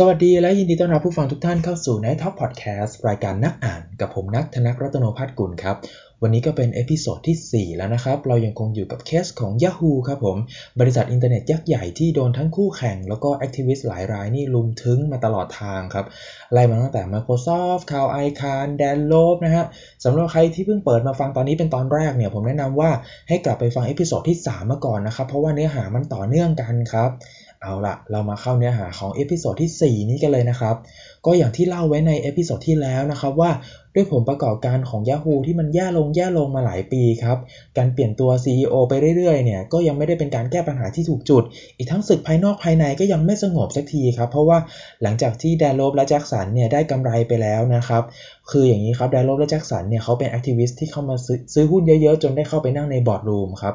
สวัสดีและยินดีต้อนรับผู้ฟังทุกท่านเข้าสู่ Night Talk Podcast รายการนักอ่านกับผมนักธนกรัตนพัฒน์กุลครับ วันนี้ก็เป็น episode ที่ 4 แล้วนะครับ เรายังคงอยู่กับเคสของ Yahoo ครับผม บริษัทอินเทอร์เน็ตยักษ์ใหญ่ที่โดนทั้งคู่แข่ง แล้วก็ activist หลายรายนี่รุมทึ้งมาตลอดทางครับ ไล่มาตั้งแต่ Microsoft คาร์ลไอคานแดนโลบนะฮะสำหรับใครที่เพิ่งเปิดมาฟังตอนนี้เป็นตอนแรกเนี่ยผมแนะนำว่าให้กลับไปฟัง episode ที่3มาก่อนนะครับเพราะว่าเนื้อหามันต่อเนื่องกันครับ เอาละเรามาเข้าเนื้อหาของ episode ที่ 4 นี้กันเลยนะครับ ก็อย่างที่เล่าไว้ใน episode ที่แล้วนะครับว่าด้วยผลประกอบการของ Yahoo ที่มันแย่ลงแย่ลงมาหลายปีครับ การเปลี่ยนตัว CEO ไปเรื่อยๆเนี่ยก็ยังไม่ได้เป็นการแก้ปัญหาที่ถูกจุด อีกทั้งศึกภายนอกภายในก็ยังไม่สงบสักทีครับ เพราะว่าหลังจากที่แดนโลบและแจ็คสันเนี่ยได้กำไรไปแล้วนะครับ คืออย่างนี้ครับแดนโลบและแจ็คสันเนี่ยเขาเป็น activist ที่เข้ามาซื้อหุ้นเยอะๆ จนได้เข้าไปนั่งใน boardroom ครับ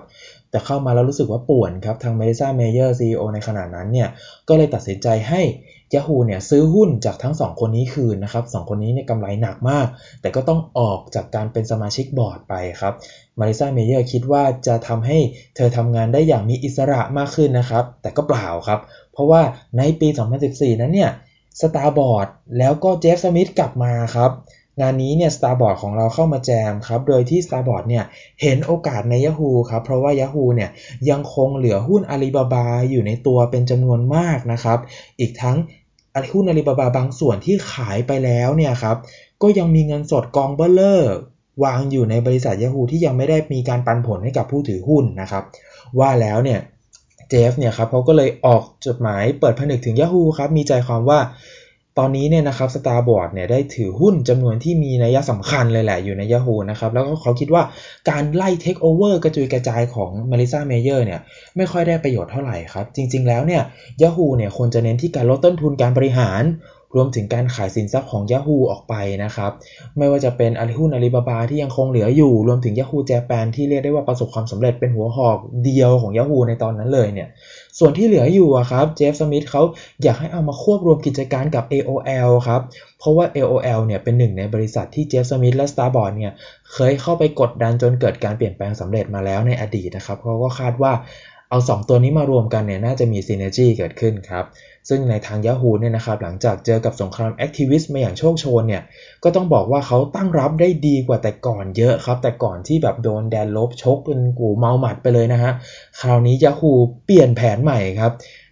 แต่เข้ามาแล้วรู้สึกว่าป่วนครับ ทางเมลิซาเมเยอร์ CEO ในขณะนั้นเนี่ย ก็เลยตัดสินใจให้ Yahoo เนี่ยซื้อหุ้นจากทั้ง 2 คนนี้คืนนะครับ2 คนนี้เนี่ยกำไรหนักมาก แต่ก็ต้องออกจากการเป็นสมาชิกบอร์ดไปครับมาริซาเมเยอร์คิดว่าจะทำให้เธอทำงานได้อย่างมีอิสระมากขึ้นนะครับ แต่ก็เปล่าครับ เพราะว่าในปี 2014 นั้นเนี่ยสตาร์บอร์ดแล้วก็เจฟสมิธกลับมาครับ งานนี้เนี่ย Starboard ของเราเข้ามาแจมครับ โดยที่ Starboard เนี่ยเห็นโอกาสใน Yahoo ครับ เพราะว่า Yahoo เนี่ยยังคงเหลือหุ้นอาลีบาบาอยู่ในตัวเป็นจำนวนมากนะครับ อีกทั้งหุ้นอาลีบาบาบางส่วนที่ขายไปแล้วเนี่ยครับ ก็ยังมีเงินสดกองเบลเลอร์วางอยู่ในบริษัท Yahoo ที่ยังไม่ได้มีการปันผลให้กับผู้ถือหุ้นนะครับ ว่าแล้วเนี่ยเจฟเนี่ยครับเขาก็เลยออกจดหมายเปิดผนึกถึง Yahoo ครับมีใจความว่า ตอนนี้เนี่ยนะครับ Starboard เนี่ยได้ถือหุ้นจำนวนที่มีนัยสำคัญเลยแหละอยู่ใน Yahoo นะครับแล้วก็เขาคิดว่าการไล่ Take Over กระจุยกระจายของ Melissa Mayer เนี่ยไม่ค่อยได้ประโยชน์เท่าไหร่ครับ จริง ๆ แล้วเนี่ย Yahoo เนี่ยควรจะเน้นที่การลดต้นทุนการบริหาร รวมถึงการขายสินทรัพย์ของ Yahoo ออกไปนะครับ ไม่ว่าจะเป็นอาลีหุ้นอาลีบาบาที่ยังคงเหลืออยู่ รวมถึง Yahoo Japan ที่เรียกได้ว่าประสบความสำเร็จเป็นหัวหอกเดียวของ Yahoo ในตอนนั้นเลยเนี่ย ส่วนที่เหลืออยู่อะครับเจฟสมิธเขาอยากให้เอามาควบรวมกิจการกับ AOL ครับ เพราะว่า AOL เนี่ยเป็นหนึ่งในบริษัทที่เจฟสมิธและ Starboard เนี่ยเคยเข้าไปกดดันจนเกิดการเปลี่ยนแปลงสำเร็จมาแล้วในอดีตนะครับเขาก็คาดว่า เอา 2 ตัวนี้มารวมกันเนี่ยน่าจะมี synergy เกิดขึ้นครับ ซึ่งในทาง Yahoo เนี่ยนะครับหลังจากเจอกับสงคราม activist มาอย่างโชกโชนเนี่ยก็ต้องบอกว่าเขาตั้งรับได้ดีกว่าแต่ก่อนเยอะครับ แต่ก่อนที่แบบโดนแดนโลบชกเป็นกูเมาหมัดไปเลยนะฮะคราวนี้ Yahoo เปลี่ยนแผนใหม่ครับ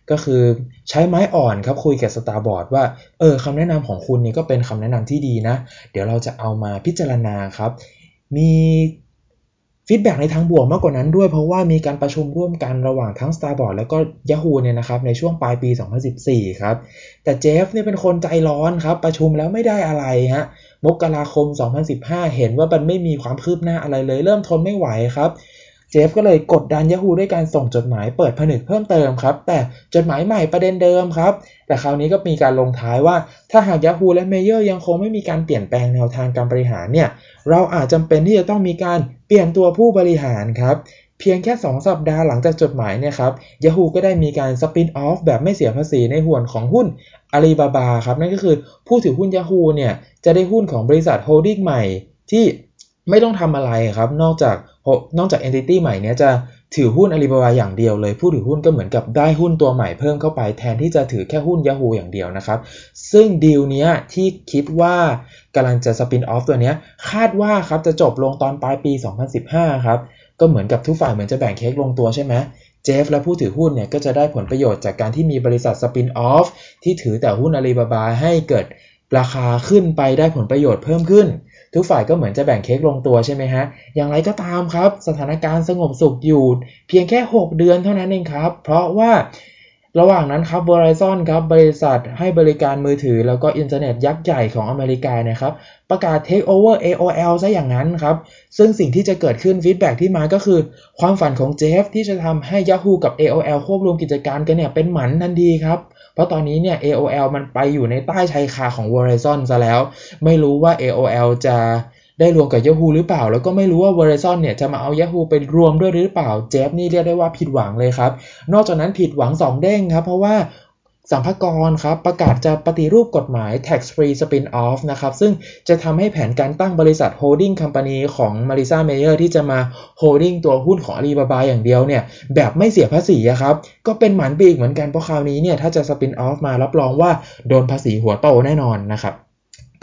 ก็คือใช้ไม้อ่อนครับคุยกับ Starboard ว่าเออคำแนะนำของคุณนี่ก็เป็นคำแนะนำที่ดีนะ เดี๋ยวเราจะเอามาพิจารณาครับ มี ฟีดแบ็ในทางบวกมากกว่านั้นด้วยเพราะว่ามีการประชุมร่วมกันระหว่างทั้ง Starboard แล้วก็ Yahoo เนี่ยนะครับในช่วงปลายปี 2014 ครับ แต่เจฟเนี่ยเป็นคนใจร้อนครับ ประชุมแล้วไม่ได้อะไรฮะมกราคม 2015 เห็นว่ามันไม่มีความคืบหน้าอะไรเลย เริ่มทนไม่ไหวครับ เจฟก็เลยกดดัน Yahoo ด้วยการส่งจดหมายเปิดผนึกเพิ่มเติมครับ แต่จดหมายใหม่ประเด็นเดิมครับ แต่คราวนี้ก็มีการลงท้ายว่า ถ้าหาก Yahoo และ Mayer ยังคงไม่มีการเปลี่ยนแปลงแนวทางการบริหารเนี่ย เราอาจจำเป็นที่จะต้องมีการเปลี่ยนตัวผู้บริหารครับเพียงแค่ 2 สัปดาห์หลังจากจดหมายเนี่ยครับ Yahoo ก็ได้มีการ spin off แบบไม่เสียภาษีในส่วนของหุ้นอาลีบาบาครับ นั่นก็คือผู้ถือหุ้น Yahoo เนี่ย จะได้หุ้นของบริษัท holding ใหม่ที่ไม่ต้องทำอะไรครับ นอกจาก นอกจาก entity ใหม่นี้จะถือหุ้นอาลีบาบาอย่างเดียวเลย ผู้ถือหุ้นก็เหมือนกับได้หุ้นตัวใหม่เพิ่มเข้าไปแทนที่จะถือแค่หุ้น Yahoo อย่างเดียวนะครับ ซึ่งดีลนี้ที่คิดว่ากำลังจะสปินออฟตัวนี้คาดว่าครับจะจบลงตอนปลายปี 2015 ครับ ก็เหมือนกับทุกฝ่ายเหมือนจะแบ่งเค้กลงตัวใช่ไหมเจฟและผู้ถือหุ้นเนี่ยก็จะได้ผลประโยชน์จากการที่มีบริษัทสปินออฟที่ถือแต่หุ้นอาลีบาบาให้เกิดราคาขึ้นไปได้ผลประโยชน์เพิ่มขึ้น ทุกฝ่ายก็เหมือนจะแบ่งเค้กลงตัวใช่ไหมฮะ อย่างไรก็ตามครับ สถานการณ์สงบสุขอยู่ เพียงแค่ 6 เดือนเท่านั้นเองครับ เพราะว่าระหว่างนั้นครับ Verizon ครับบริษัทให้บริการมือถือ แล้วก็อินเทอร์เน็ตยักษ์ใหญ่ของอเมริกานะครับ ประกาศ take over AOL ซะอย่างนั้นครับ ซึ่งสิ่งที่จะเกิดขึ้น feedback ที่มาก็คือ ความฝันของเจฟที่จะทำให้ Yahoo กับ AOL ควบรวมกิจการกันเนี่ยเป็นหมันทันทีครับเพราะตอนนี้เนี่ย AOL มันไปอยู่ในใต้ชายคาของ Verizon ซะแล้ว ไม่รู้ว่า AOL จะได้รวมกับ Yahoo หรือเปล่า แล้วก็ไม่รู้ว่า Verizon เนี่ยจะมาเอา Yahoo ไปรวมด้วยหรือเปล่า เจฟนี่เรียกได้ว่าผิดหวังเลยครับ นอกจากนั้นผิดหวัง 2 เด้งครับ เพราะว่า สัมภากรครับประกาศจะปฏิรูปกฎหมาย tax free spin off นะครับซึ่งจะทำให้แผนการตั้งบริษัท holding company ของ Marisa Mayer ที่จะมา holding ตัวหุ้นของ Alibaba อย่างเดียวเนี่ยแบบไม่เสียภาษีครับก็เป็นหมันปีกเหมือนกันเพราะคราวนี้เนี่ยถ้าจะ spin off มารับรองว่าโดนภาษีหัวโตแน่นอนนะครับ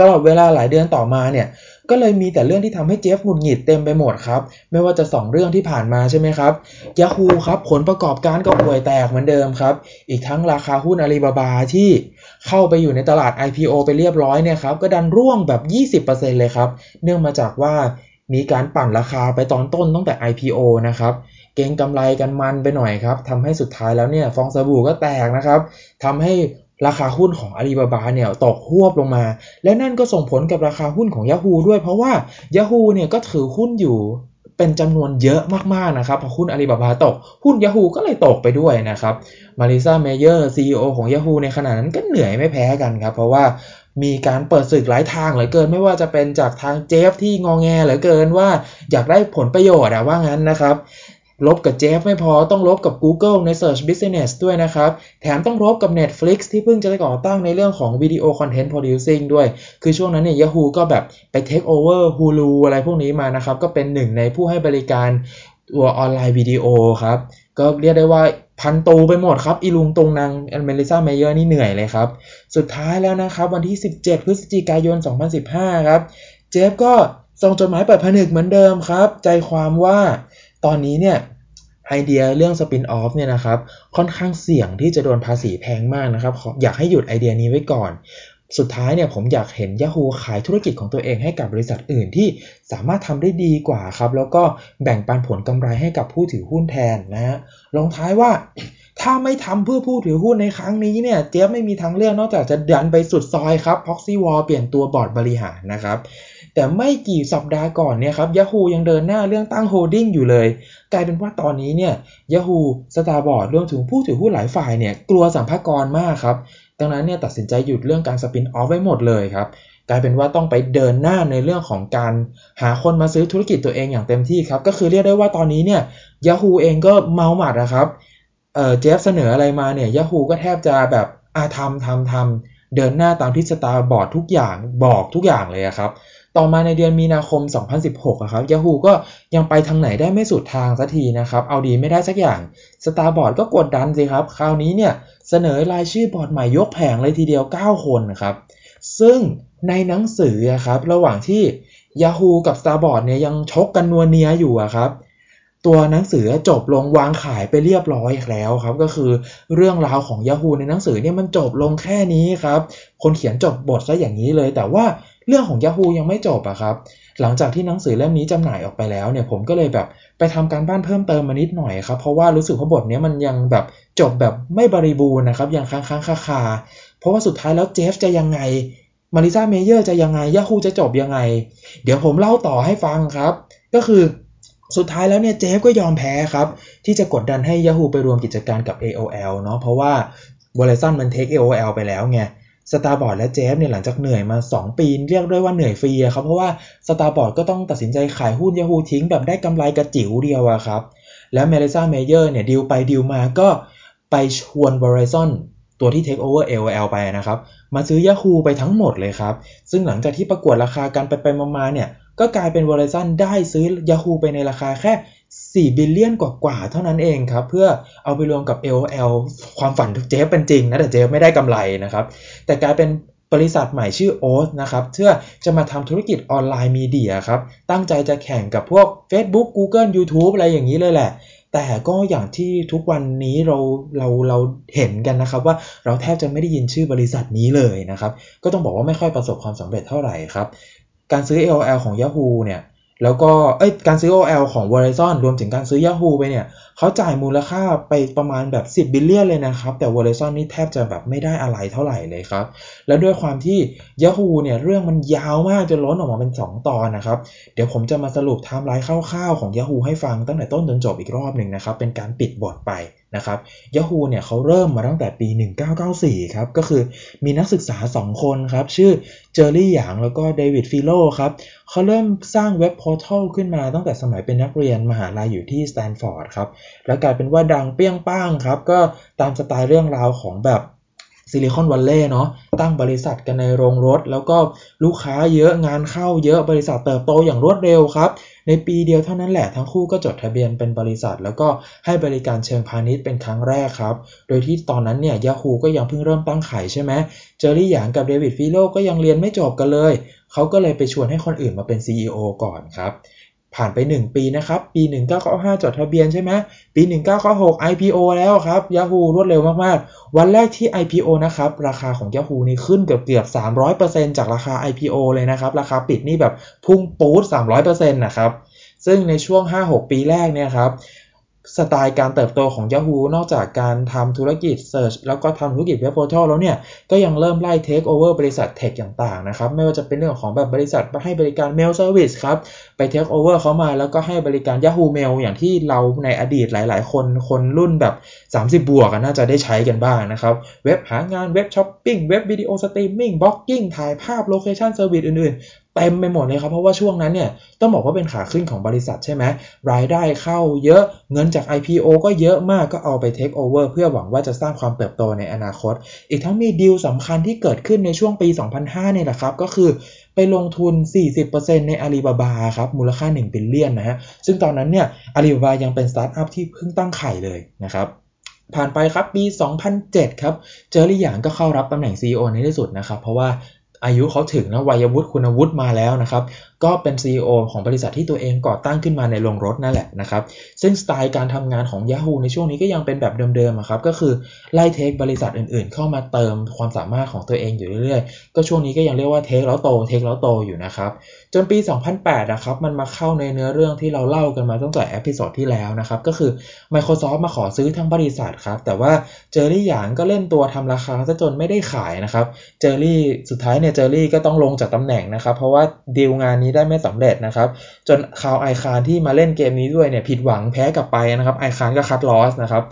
ตลอดเวลาหลายเดือนต่อมาเนี่ย ก็เลยมีแต่เรื่องที่ทำให้เจฟหงุดหงิดเต็มไปหมดครับ ไม่ว่าจะ 2 เรื่องที่ผ่านมาใช่ไหมครับยาฮูครับผลประกอบการก็ป่วยแตกเหมือนเดิมครับ อีกทั้งราคาหุ้นอาลีบาบาที่เข้าไปอยู่ในตลาด IPO ไปเรียบร้อยเนี่ยครับ ก็ดันร่วงแบบ 20%เลยครับ เนื่องมาจากว่ามีการปั่นราคาไปตอนต้นตั้งแต่ IPO นะครับ เก่งกำไรกันมันไปหน่อยครับทำให้สุดท้ายแล้วเนี่ยฟองสบู่ก็แตกนะครับทำให้ ราคาหุ้นของอาลีบาบาเนี่ยตกหวบลงมา และนั่นก็ส่งผลกับราคาหุ้นของ Yahoo ด้วย เพราะว่า Yahoo เนี่ยก็ถือหุ้นอยู่เป็นจำนวนเยอะมากๆนะครับ พอหุ้นอาลีบาบาตก หุ้น Yahoo ก็เลยตกไปด้วยนะครับมาริซาเมเยอร์ CEO ของ Yahoo ในขณะนั้นก็เหนื่อยไม่แพ้กันครับ เพราะว่ามีการเปิดศึกหลายทางเหลือเกิน ไม่ว่าจะเป็นจากทางเจฟที่งองแงเหลือเกินว่าอยากได้ผลประโยชน์อะว่างั้นนะครับ รบกับเจฟไม่พอต้องลบกับ Google ใน Search Business ด้วยนะครับ แถมต้องลบกับ Netflix ที่เพิ่งจะก่อตั้งในเรื่องของ Video Content Producing ด้วย คือช่วงนั้นเนี่ย Yahoo ก็แบบไป Take Over Hulu อะไรพวกนี้มานะครับ ก็เป็นหนึ่งในผู้ให้บริการตัว online video ครับ ก็เรียกได้ว่าพันตูไปหมดครับ อีลุงตุงนังเมลิซาเมเยอร์นี่เหนื่อยเลยครับ สุดท้ายแล้วนะครับวันที่ 17 พฤศจิกายน 2015 ครับ เจฟก็ส่งจดหมายเปิดผนึกเหมือนเดิมครับ ใจความว่า ตอนนี้เนี่ยไอเดียเรื่อง spin off เนี่ยนะครับค่อนข้างเสี่ยงที่จะโดนภาษีแพงมากนะครับ อยากให้หยุดไอเดียนี้ไว้ก่อน สุดท้ายเนี่ยผมอยากเห็น Yahoo ขายธุรกิจของตัวเองให้กับบริษัทอื่นที่สามารถทำได้ดีกว่าครับ แล้วก็แบ่งปันผลกำไรให้กับผู้ถือหุ้นแทนนะฮะลงท้ายว่าถ้าไม่ทำเพื่อผู้ถือหุ้นในครั้งนี้เนี่ยเจฟไม่มีทางเลือกนอกจากจะดันไปสุดซอยครับ Proxy War เปลี่ยนตัวบอร์ดบริหารนะครับ แต่ไม่กี่สัปดาห์ก่อนเนี่ยครับ Yahoo ยังเดินหน้าเรื่องตั้ง holding อยู่เลย กลายเป็นว่าตอนนี้เนี่ย Yahoo Starboard รวมถึงผู้ถือหุ้นหลายฝ่ายเนี่ยกลัวสรรพากรมากครับ ดังนั้นเนี่ยตัดสินใจหยุดเรื่องการ spin off ไว้หมดเลยครับ กลายเป็นว่าต้องไปเดินหน้าในเรื่องของการหาคนมาซื้อธุรกิจตัวเองอย่างเต็มที่ครับ ก็คือเรียกได้ว่าตอนนี้เนี่ย Yahoo เองก็เมาหมัดนะครับเออเจฟเสนออะไรมาเนี่ย Yahoo ก็แทบจะแบบอาทำทำทำเดินหน้าตามที่สตาร์บอร์ดทุกอย่างบอกทุกอย่างเลยครับ ต่อมาในเดือนมีนาคม 2016ครับ Yahoo ก็ยังไปทางไหนได้ไม่สุดทางสักทีนะครับ เอาดีไม่ได้สักอย่าง Starboard ก็กดดันสิครับ คราวนี้เนี่ยเสนอรายชื่อบอร์ดใหม่ยกแผงเลยทีเดียว 9 คนนะครับ ซึ่งในหนังสือครับระหว่างที่ Yahoo กับ Starboard เนี่ยยังชกกันนัวเนียอยู่ครับตัวหนังสือจบลงวางขายไปเรียบร้อยแล้วครับ ก็คือเรื่องราวของ Yahoo ในหนังสือเนี่ยมันจบลงแค่นี้ครับ คนเขียนจบบทซะอย่างนี้เลย แต่ว่า เรื่องของ Yahoo ยังไม่จบอะครับ หลังจากที่หนังสือเล่มนี้จำหน่ายออกไปแล้วเนี่ยผมก็เลยแบบไปทำการบ้านเพิ่มเติมมานิดหน่อยครับ เพราะว่ารู้สึกว่าบทนี้มันยังแบบจบแบบไม่บริบูรณ์นะครับยังค้างค้างคาคาเพราะว่าสุดท้ายแล้วเจฟจะยังไงมาริซาเมเยอร์จะยังไงยาฮูจะจบยังไง เดี๋ยวผมเล่าต่อให้ฟังครับ ก็คือสุดท้ายแล้วเนี่ยเจฟก็ยอมแพ้ครับ ที่จะกดดันให้ Yahoo ไปรวมกิจการกับ AOL เนาะเพราะว่า Verizon มัน take AOL ไปแล้วไง สตาร์บอร์ดและเจฟเนี่ยหลังจากเหนื่อยมา 2 ปี เรียกได้ว่าเหนื่อยฟรีครับเพราะว่าสตาร์บอร์ดก็ต้องตัดสินใจขายหุ้น Yahoo ทิ้งแบบได้กำไรกระจิ๋วเดียวอะครับ แล้วเมลิซาเมเยอร์เนี่ยดีลไปดีลมาก็ไปชวนบริษัทตัวที่ Take Over AOL ไปนะครับ มาซื้อ Yahoo ไปทั้งหมดเลยครับ ซึ่งหลังจากที่ประกวดราคากันไปไปมาๆเนี่ยก็กลายเป็นบริษัทได้ซื้อ Yahoo ไปในราคาแค่ 4 billion กว่าๆเท่านั้นเองครับ เพื่อเอาไปรวมกับ AOL ความฝันเจฟเป็นจริงนะแต่เจฟไม่ได้กำไรนะครับ แต่กลายเป็นบริษัทใหม่ชื่อ o อ t นะครับเพื่อจะมาทำธุรกิจออนไลน์มีเดียครับ ตั้งใจจะแข่งกับพวก Facebook Google YouTube อะไรอย่างนี้เลยแหละ แต่ก็อย่างที่ทุกวันนี้เราเราเราเห็นกันนะครับ ว่าเราแทบจะไม่ได้ยินชื่อบริษัทนี้เลยนะครับ ก็ต้องบอกว่าไม่ค่อยประสบความสำเร็จเท่าไหร่ครับ การซื้อ AOL ของ Yahoo เนี่ย แล้วก็เอ้ยการซื้อ AOL ของ Verizon รวมถึงการซื้อ Yahoo ไปเนี่ยเขาจ่ายมูลค่าไปประมาณแบบ 10 billion เลยนะครับ แต่ Verizon นี่แทบจะแบบไม่ได้อะไรเท่าไหร่เลยครับ แล้วด้วยความที่ Yahoo เนี่ยเรื่องมันยาวมากจนล้นออกมาเป็น 2 ตอนนะครับ เดี๋ยวผมจะมาสรุปไทม์ไลน์คร่าวๆของ Yahoo ให้ฟังตั้งแต่ต้นจนจบอีกรอบหนึ่งนะครับ เป็นการปิดบทไป นะครับ Yahoo เนี่ยเขาเริ่มมาตั้งแต่ปี 1994 ครับ ก็คือมีนักศึกษา 2 คนครับ ชื่อJerry Yang แล้วก็ David Filo ครับเขาเริ่มสร้างเว็บ portal ขึ้นมาตั้งแต่สมัยเป็นนักเรียนมหาลัยอยู่ที่สแตนฟอร์ดครับ แล้วกลายเป็นว่าดังเปรี้ยงปร้างครับ ก็ตามสไตล์เรื่องราวของแบบ Silicon Valley เนาะตั้งบริษัทกันในโรงรถ แล้วก็ลูกค้าเยอะงานเข้าเยอะบริษัทเติบโตอย่างรวดเร็วครับ ในปีเดียวเท่านั้นแหละทั้งคู่ก็จดทะเบียนเป็นบริษัท แล้วก็ให้บริการเชิงพาณิชย์เป็นครั้งแรกครับ โดยที่ตอนนั้นเนี่ย Yahoo ก็ยังเพิ่งเริ่มตั้งไข่ใช่ไหมเจอรี่หยางกับเดวิดฟิโลก็ยังเรียนไม่จบกันเลยเขาก็เลยไปชวนให้คนอื่นมาเป็น CEO ก่อนครับ ผ่านไป 1 ปีนะครับ ปี 1995 จดทะเบียนใช่ไหมปี 1996 IPO แล้วครับ Yahoo รวดเร็วมากๆ วันแรกที่ IPO นะครับ ราคาของ Yahoo นี่ขึ้นเกือบเกือบ300%จากราคา IPO เลยนะครับ ราคาปิดนี่แบบพุ่งปู๊ด300%นะครับ ซึ่งในช่วง 5-6 ปีแรกเนี่ยครับ สไตล์การเติบโตของ Yahoo นอกจากการทำธุรกิจ Search แล้วก็ทำธุรกิจ Web Portal แล้วเนี่ย ก็ยังเริ่มไล่ Take Over บริษัท tech ต่างๆนะครับ ไม่ว่าจะเป็นเรื่องของแบบบริษัทให้บริการ Mail Service ครับ ไป Take Over เขามาแล้วก็ให้บริการ Yahoo Mail อย่างที่เราในอดีตหลายๆ คนคนรุ่นแบบ 30 บวกน่าจะได้ใช้กันบ้างนะครับ เว็บหางานเว็บช้อปปิ้งเว็บวิดีโอ streaming blogging ถ่ายภาพ location service อื่น เต็มไปหมดเลยครับ เพราะว่าช่วงนั้นเนี่ยต้องบอกว่าเป็นขาขึ้นของบริษัทใช่ไหมรายได้เข้าเยอะเงินจาก IPO ก็เยอะมากก็เอาไป Take Over เพื่อหวังว่าจะสร้างความเติบโตในอนาคต อีกทั้งมีดีลสำคัญที่เกิดขึ้นในช่วงปี 2005เนี่ยแหละครับ ก็คือไปลงทุน 40%ในอาลีบาบาครับมูลค่า1 billion นะฮะซึ่งตอนนั้นเนี่ยอาลีบาบายังเป็นสตาร์ทอัพที่เพิ่งตั้งไข่เลยนะครับผ่านไปครับปี 2007 ครับ Jerry Yang ก็เข้ารับตำแหน่ง CEO ในที่สุดนะครับ เพราะว่า อายุเขาถึงนะวัยวุฒิคุณวุฒิมาแล้วนะครับ ก็เป็น CEO ของบริษัทที่ตัวเองก่อตั้งขึ้นมาในโรงรถนั่นแหละนะครับ ซึ่งสไตล์การทำงานของ Yahoo ในช่วงนี้ก็ยังเป็นแบบเดิมๆครับ ก็คือไล่ take บริษัทอื่นๆ เข้ามาเติมความสามารถของตัวเองอยู่เรื่อยๆ ก็ช่วงนี้ก็ยังเรียกว่า take แล้วโต take แล้วโตอยู่นะครับ จนปี 2008นะครับมันมาเข้าในเนื้อเรื่องที่เราเล่ากันมาตั้งแต่ episode ที่แล้วนะครับ ก็คือ Microsoft มาขอซื้อทั้งบริษัทครับ แต่ว่า Jerry Yang ก็เล่นตัวทำราคาซะจนไม่ได้ขายนะครับ Jerry สุดท้ายเนี่ย Jerry ก็ต้องลงจากตำแหน่งนะครับ เพราะว่าดีลงานนี้ได้ไม่สำเร็จนะครับ จน Carl Icahn ที่มาเล่นเกมนี้ด้วยเนี่ยผิดหวังแพ้กลับไปนะครับ Icahn ก็ cut loss นะครับ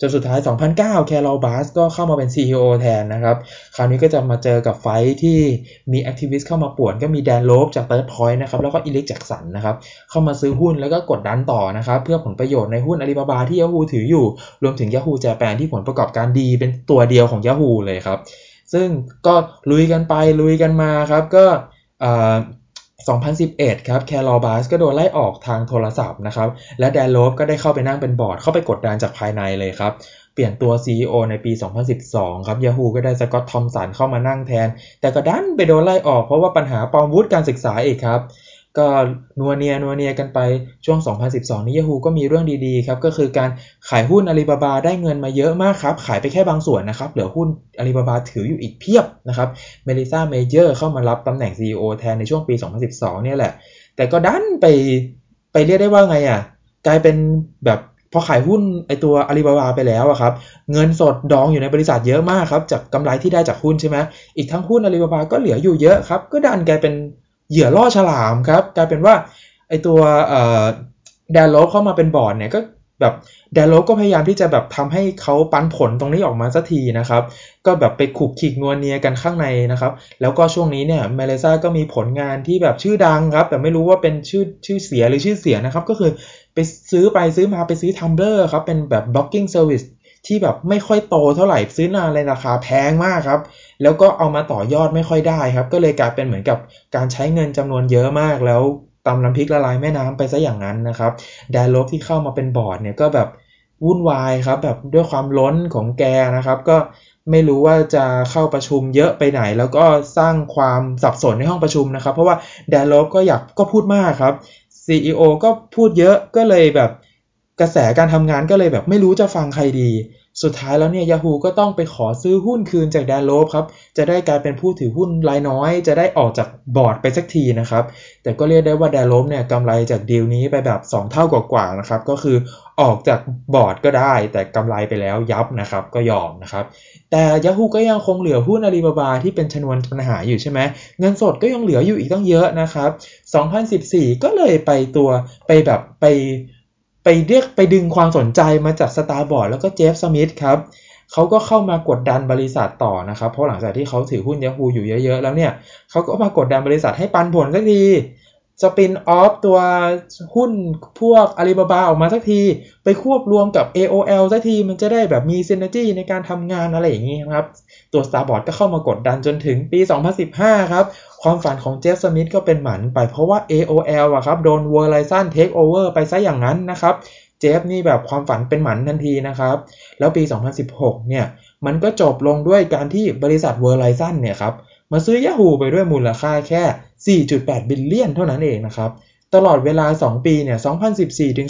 จนสุดท้าย 2009 Carol Bartz ก็เข้ามาเป็น CEO แทนนะครับ คราวนี้ก็จะมาเจอกับ fight ที่มี activist เข้ามาป่วน ก็มี Dan Loeb จาก Third Point นะครับ แล้วก็ Eric Jackson นะครับ เข้ามาซื้อหุ้นแล้วก็กดดันต่อนะครับ เพื่อผลประโยชน์ในหุ้นอาลีบาบาที่ Yahoo ถืออยู่ รวมถึง Yahoo Japan ที่ผลประกอบการดีเป็นตัวเดียวของ Yahoo เลยครับ ซึ่งก็ลุยกันไปลุยกันมาครับก็2011 ครับ Carol Bartz ก็โดนไล่ออกทางโทรศัพท์นะครับ และ Dan Loeb ก็ได้เข้าไปนั่งเป็นบอร์ด เข้าไปกดดันจากภายในเลยครับ เปลี่ยนตัว CEO ในปี 2012 ครับ Yahoo ก็ได้ Scott Thompson เข้ามานั่งแทน แต่ก็ดันไปโดนไล่ออกเพราะว่าปัญหาปลอมวุฒิการศึกษาอีกครับ ก็นัวเนียนัวเนียกันไปช่วง 2012 นี้ Yahoo ก็มีเรื่องดีๆครับ ก็คือการขายหุ้นอาลีบาบาได้เงินมาเยอะมากครับ ขายไปแค่บางส่วนนะครับ เหลือหุ้นอาลีบาบาถืออยู่อีกเพียบนะครับ Marissa Mayer เข้ามารับตำแหน่ง CEO แทนในช่วงปี 2012 เนี่ยแหละ แต่ก็ดันไปไปเรียกได้ว่าไงอะ กลายเป็นแบบพอขายหุ้นไอตัวอาลีบาบาไปแล้วอะครับ เงินสดดองอยู่ในบริษัทเยอะมากครับ จากกำไรที่ได้จากหุ้นใช่ไหมอีกทั้งหุ้นอาลีบาบาก็เหลืออยู่เยอะครับ ก็ดันกลายเป็น เหยื่อล่อฉลามครับกลายเป็นว่าไอตัวแดนโลเข้ามาเป็นบอร์ดเนี่ยก็แบบแดนโลก็พยายามที่จะแบบทำให้เขาปันผลตรงนี้ออกมาสักทีนะครับ ก็แบบไปขุกขีกนวลเนียกันข้างในนะครับ แล้วก็ช่วงนี้เนี่ย Marissa ก็มีผลงานที่แบบชื่อดังครับ แต่ไม่รู้ว่าเป็นชื่อชื่อเสียงหรือชื่อเสียนะครับ ก็คือไปซื้อไปซื้อมาไปซื้อ Tumblr ครับ เป็นแบบบล็ ที่แบบไม่ค่อยโตเท่าไหร่ซื้อนานเลยราคาแพงมากครับ แล้วก็เอามาต่อยอดไม่ค่อยได้ครับ ก็เลยกลายเป็นเหมือนกับการใช้เงินจำนวนเยอะมากแล้วตำน้ำพริกละลายแม่น้ำไปซะอย่างนั้นนะครับ Dan Loeb ที่เข้ามาเป็นบอร์ดเนี่ยก็แบบวุ่นวายครับ แบบด้วยความล้นของแกนะครับ ก็ไม่รู้ว่าจะเข้าประชุมเยอะไปไหน แล้วก็สร้างความสับสนในห้องประชุมนะครับ เพราะว่าแดนลบก็อยากก็พูดมากครับ CEO ก็พูดเยอะก็เลยแบบ กระแสการทำงานก็เลยแบบไม่รู้จะฟังใครดี สุดท้ายแล้วเนี่ย Yahoo ก็ต้องไปขอซื้อหุ้นคืนจากแดนโลบครับ จะได้กลายเป็นผู้ถือหุ้นรายน้อย จะได้ออกจากบอร์ดไปสักทีนะครับ แต่ก็เรียกได้ว่าแดนโลบเนี่ยกำไรจากดีลนี้ไปแบบ 2 เท่ากว่าๆนะครับ ก็คือออกจากบอร์ดก็ได้ แต่กำไรไปแล้วยับนะครับ ก็ยอมนะครับ แต่ Yahoo ก็ยังคงเหลือหุ้นอาลีบาบาที่เป็นชนวนปัญหาอยู่ใช่ไหมเงินสดก็ยังเหลืออยู่อีกตั้งเยอะนะครับ 2014 ก็เลยไปตัวไปแบบไป ไปเรียกไปดึงความสนใจมาจากสตาร์บอร์ดแล้วก็เจฟสมิธครับเขาก็เข้ามากดดันบริษัทต่อนะครับ เพราะหลังจากที่เขาถือหุ้นยาฮูอยู่เยอะๆ แล้วเนี่ยเขาก็มากดดันบริษัทให้ปันผลสักที สปินออฟตัวหุ้นพวกอาลีบาบาออกมาสักที ไปควบรวมกับ AOL สักทีมันจะได้แบบมีซินเนจีในการทำงานอะไรอย่างนี้ครับ ตัว Starboard ก็เข้ามากดดันจนถึงปี 2015 ครับ ความฝันของเจฟสมิธก็เป็นหมันไปเพราะว่า AOL อะครับ โดน Verizon Take Over ไปซะอย่างนั้นนะครับ เจฟนี่แบบความฝันเป็นหมันทันทีนะครับ แล้วปี 2016 เนี่ย มันก็จบลงด้วยการที่บริษัท Verizon เนี่ยครับ มาซื้อ Yahoo ไปด้วยมูลค่าแค่ 4.8 billion เท่านั้นเองนะครับ ตลอดเวลา 2 ปีเนี่ย 2014 ถึง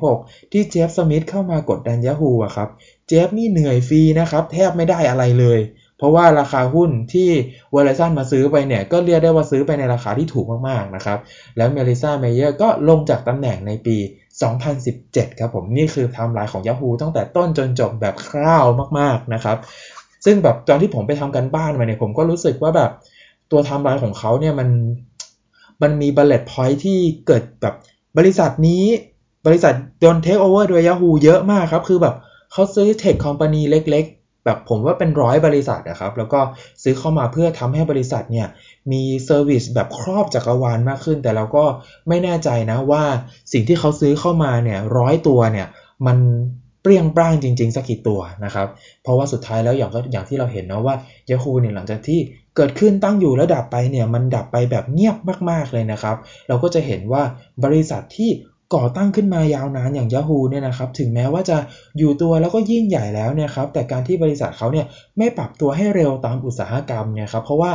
2016 ที่ Jeff Smith เข้ามากดดัน Yahoo อะครับ Jeff นี่เหนื่อยฟรีนะครับ แทบไม่ได้อะไรเลย เพราะว่าราคาหุ้นที่ Verizon มาซื้อไปเนี่ย ก็เรียกได้ว่าซื้อไปในราคาที่ถูกมากๆนะครับ แล้ว Marissa Mayer ก็ลงจากตำแหน่งในปี 2017 ครับผม นี่คือไทม์ไลน์ของ Yahoo ตั้งแต่ต้นจนจบแบบคร่าวมากๆนะครับ ซึ่งแบบตอนที่ผมไปทำการบ้านมาเนี่ยผมก็รู้สึกว่าแบบ ตัวไทม์ไลน์ของเขาเนี่ยมันมันมี bullet point ที่เกิดแบบบริษัทนี้บริษัทโดน take over โดย Yahoo เยอะมากครับ คือแบบเขาซื้อ tech company เล็กๆ แบบผมว่าเป็นร้อยบริษัทนะครับ แล้วก็ซื้อเข้ามาเพื่อทำให้บริษัทเนี่ย มี service แบบครอบจักรวาลมากขึ้น แต่เราก็ไม่แน่ใจนะว่าสิ่งที่เขาซื้อเข้ามาเนี่ยร้อยตัวเนี่ย มัน เปรี้ยงปร้างจริงๆสักกี่ตัวนะครับ เพราะว่าสุดท้ายแล้วอย่างก็อย่างที่เราเห็นนะว่า Yahoo เนี่ยหลังจากที่เกิดขึ้นตั้งอยู่แล้วดับไปเนี่ยมันดับไปแบบเงียบมากๆเลยนะครับ เราก็จะเห็นว่าบริษัทที่ก่อตั้งขึ้นมายาวนานอย่าง Yahoo เนี่ยนะครับถึงแม้ว่าจะอยู่ตัวแล้วก็ยิ่งใหญ่แล้วเนี่ยครับแต่การที่บริษัทเขาเนี่ยไม่ปรับตัวให้เร็วตามอุตสาหกรรมเนี่ยครับเพราะว่า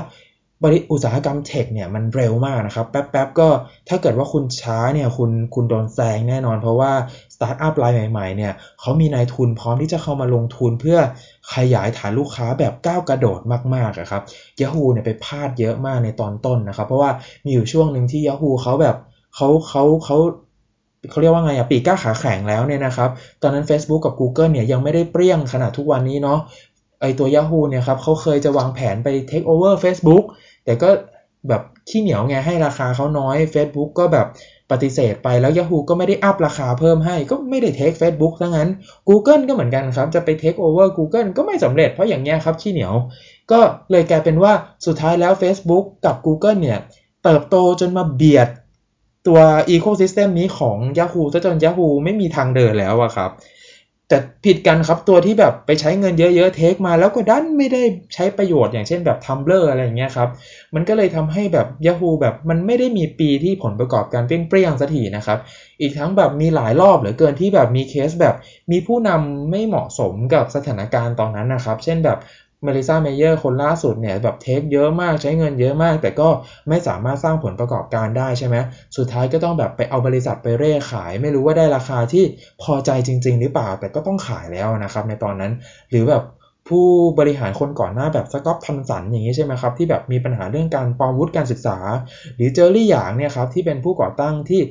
อุตสาหกรรมเทคเนี่ยมันเร็วมากนะครับ แป๊บๆก็ถ้าเกิดว่าคุณช้าเนี่ยคุณคุณโดนแซงแน่นอน เพราะว่าสตาร์ทอัพรายใหม่ๆเนี่ยเขามีนายทุนพร้อมที่จะเข้ามาลงทุนเพื่อขยายฐานลูกค้าแบบก้าวกระโดดมากๆครับ Yahoo เนี่ยไปพลาดเยอะมากในตอนต้นนะครับ เพราะว่ามีอยู่ช่วงหนึ่งที่ Yahoo เขาแบบเขาเขาเขาเขาเรียกว่าไงอะปีกก้าขาแข็งแล้วเนี่ยนะครับ ตอนนั้น Facebook กับ Google เนี่ยยังไม่ได้เปรี้ยงขนาดทุกวันนี้เนาะ ไอตัว Yahoo เนี่ยครับเขาเคยจะวางแผนไป take over Facebook แต่ก็แบบขี้เหนียวไงให้ราคาเขาน้อย Facebook ก็แบบปฏิเสธไปแล้ว Yahoo ก็ไม่ได้อัพราคาเพิ่มให้ก็ไม่ได้เทค Facebook ทั้งนั้น Google ก็เหมือนกันครับ จะไป take over Google ก็ไม่สำเร็จเพราะอย่างเงี้ยครับขี้เหนียว ก็เลยกลายเป็นว่าสุดท้ายแล้ว Facebook กับ Google เนี่ย เติบโตจนมาเบียดตัว Ecosystem นี้ของ Yahoo ซะจน Yahoo ไม่มีทางเดินแล้วอะครับ แต่ผิดกันครับตัวที่แบบไปใช้เงินเยอะๆเทคมาแล้วก็ดันไม่ได้ใช้ประโยชน์อย่างเช่นแบบ Tumblr อะไรอย่างเงี้ยครับ มันก็เลยทำให้แบบ Yahoo แบบมันไม่ได้มีปีที่ผลประกอบการเปรี้ยงๆสักทีนะครับ อีกทั้งแบบมีหลายรอบเหลือเกินที่แบบมีเคสแบบมีผู้นำไม่เหมาะสมกับสถานการณ์ตอนนั้นนะครับ เช่นแบบ Marissa Mayer คนล่าสุดเนี่ยแบบ take เยอะมากใช้เงินเยอะมาก แต่ก็ไม่สามารถสร้างผลประกอบการได้ใช่ไหมสุดท้ายก็ต้องแบบไปเอาบริษัทไปเร่ขาย ไม่รู้ว่าได้ราคาที่พอใจจริง ๆ หรือเปล่า แต่ก็ต้องขายแล้วนะครับ ในตอนนั้น หรือแบบผู้บริหารคนก่อนหน้าแบบสก๊อตทันสันอย่างนี้ใช่ไหมครับที่แบบมีปัญหาเรื่องการปลอมวุฒิการศึกษา หรือเจอรี่หยางเนี่ยครับที่เป็นผู้ก่อตั้งที่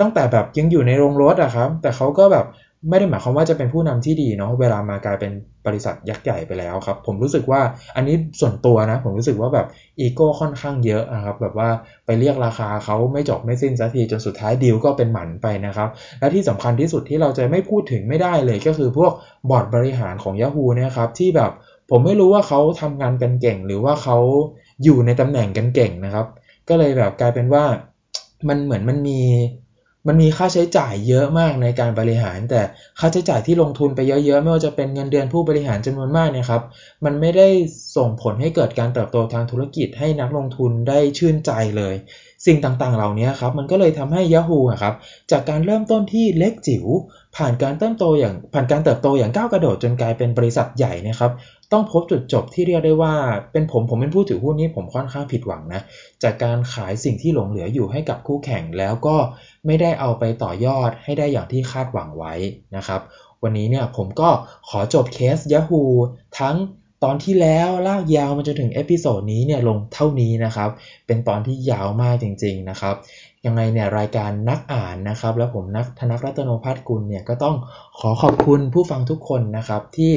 ตั้งแต่แบบยังอยู่ในโรงรถอะครับ แต่เขาก็แบบ ไม่ได้หมายความว่าจะเป็นผู้นำที่ดีเนาะเวลามากลายเป็นบริษัทยักษ์ใหญ่ไปแล้วครับ ผมรู้สึกว่าอันนี้ส่วนตัวนะผมรู้สึกว่าแบบอีโก้ค่อนข้างเยอะนะครับแบบว่าไปเรียกราคาเขาไม่จบไม่สิ้นสักทีจนสุดท้ายดีลก็เป็นหมันไปนะครับ และที่สำคัญที่สุดที่เราจะไม่พูดถึงไม่ได้เลยก็คือพวกบอร์ดบริหารของ Yahoo นะครับที่แบบผมไม่รู้ว่าเขาทำงานกันเก่ง หรือว่าเขาอยู่ในตำแหน่งกันเก่งนะครับ ก็เลยแบบกลายเป็นว่ามันเหมือนมันมี มันมีค่าใช้จ่ายเยอะมากในการบริหาร แต่ค่าใช้จ่ายที่ลงทุนไปเยอะๆ ไม่ว่าจะเป็นเงินเดือนผู้บริหารจำนวนมากเนี่ยครับ มันไม่ได้ส่งผลให้เกิดการเติบโตทางธุรกิจให้นักลงทุนได้ชื่นใจเลย สิ่งต่างๆ เหล่านี้ครับมันก็เลยทำให้ Yahoo ครับจากการเริ่มต้นที่เล็กจิ๋วผ่านการเติบโตอย่างผ่านการเติบโตอย่างก้าวกระโดดจนกลายเป็นบริษัทใหญ่นะครับต้องพบจุดจบที่เรียกได้ว่าเป็นผมผมเป็นผู้ถือหุ้นนี้ผมค่อนข้างผิดหวังนะจากการขายสิ่งที่หลงเหลืออยู่ให้กับคู่แข่งแล้วก็ไม่ได้เอาไปต่อยอดให้ได้อย่างที่คาดหวังไว้นะครับ วันนี้เนี่ยผมก็ขอจบเคส Yahoo ทั้ง ตอนที่แล้วลากยาวมาจนถึง episode นี้เนี่ยลงเท่านี้นะครับ เป็นตอนที่ยาวมากจริงๆนะครับ ยังไงเนี่ยรายการนักอ่านนะครับ แล้วผมนักธนรัตนพัฒกุลเนี่ยก็ต้องขอขอบคุณผู้ฟังทุกคนนะครับ ที่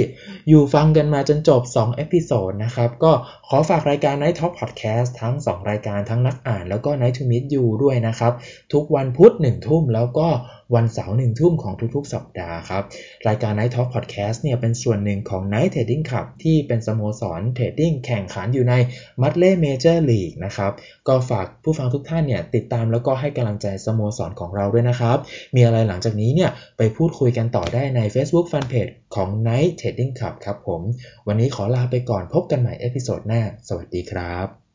อยู่ฟังกันมาจนจบ2 episode นะครับ ก็ขอฝากรายการ Night Talk Podcast ทั้ง 2 รายการทั้งนักอ่าน แล้วก็ Night to Meet You ด้วยนะครับ ทุกวันพุธ1ทุ่มแล้วก็วันเสาร์หนึ่งทุ่มของทุกๆ สัปดาห์ครับ รายการ Night Talk Podcast เนี่ยเป็นส่วนหนึ่งของ Night Trading Club ที่เป็นสโมสร trading แข่งขันอยู่ใน m u d l e Major League นะครับ ก็ฝากผู้ฟังทุกท่านเนี่ยติดตามแล้วก็ให้กำลังใจสโมสรของเราด้วยนะครับ มีอะไรหลังจากนี้เนี่ยไปพูดคุยกันต่อได้ใน Facebook Fanpage ของ Night Trading Club ครับผม วันนี้ขอลาไปก่อนพบกันใหม่ episode หน้า สวัสดีครับ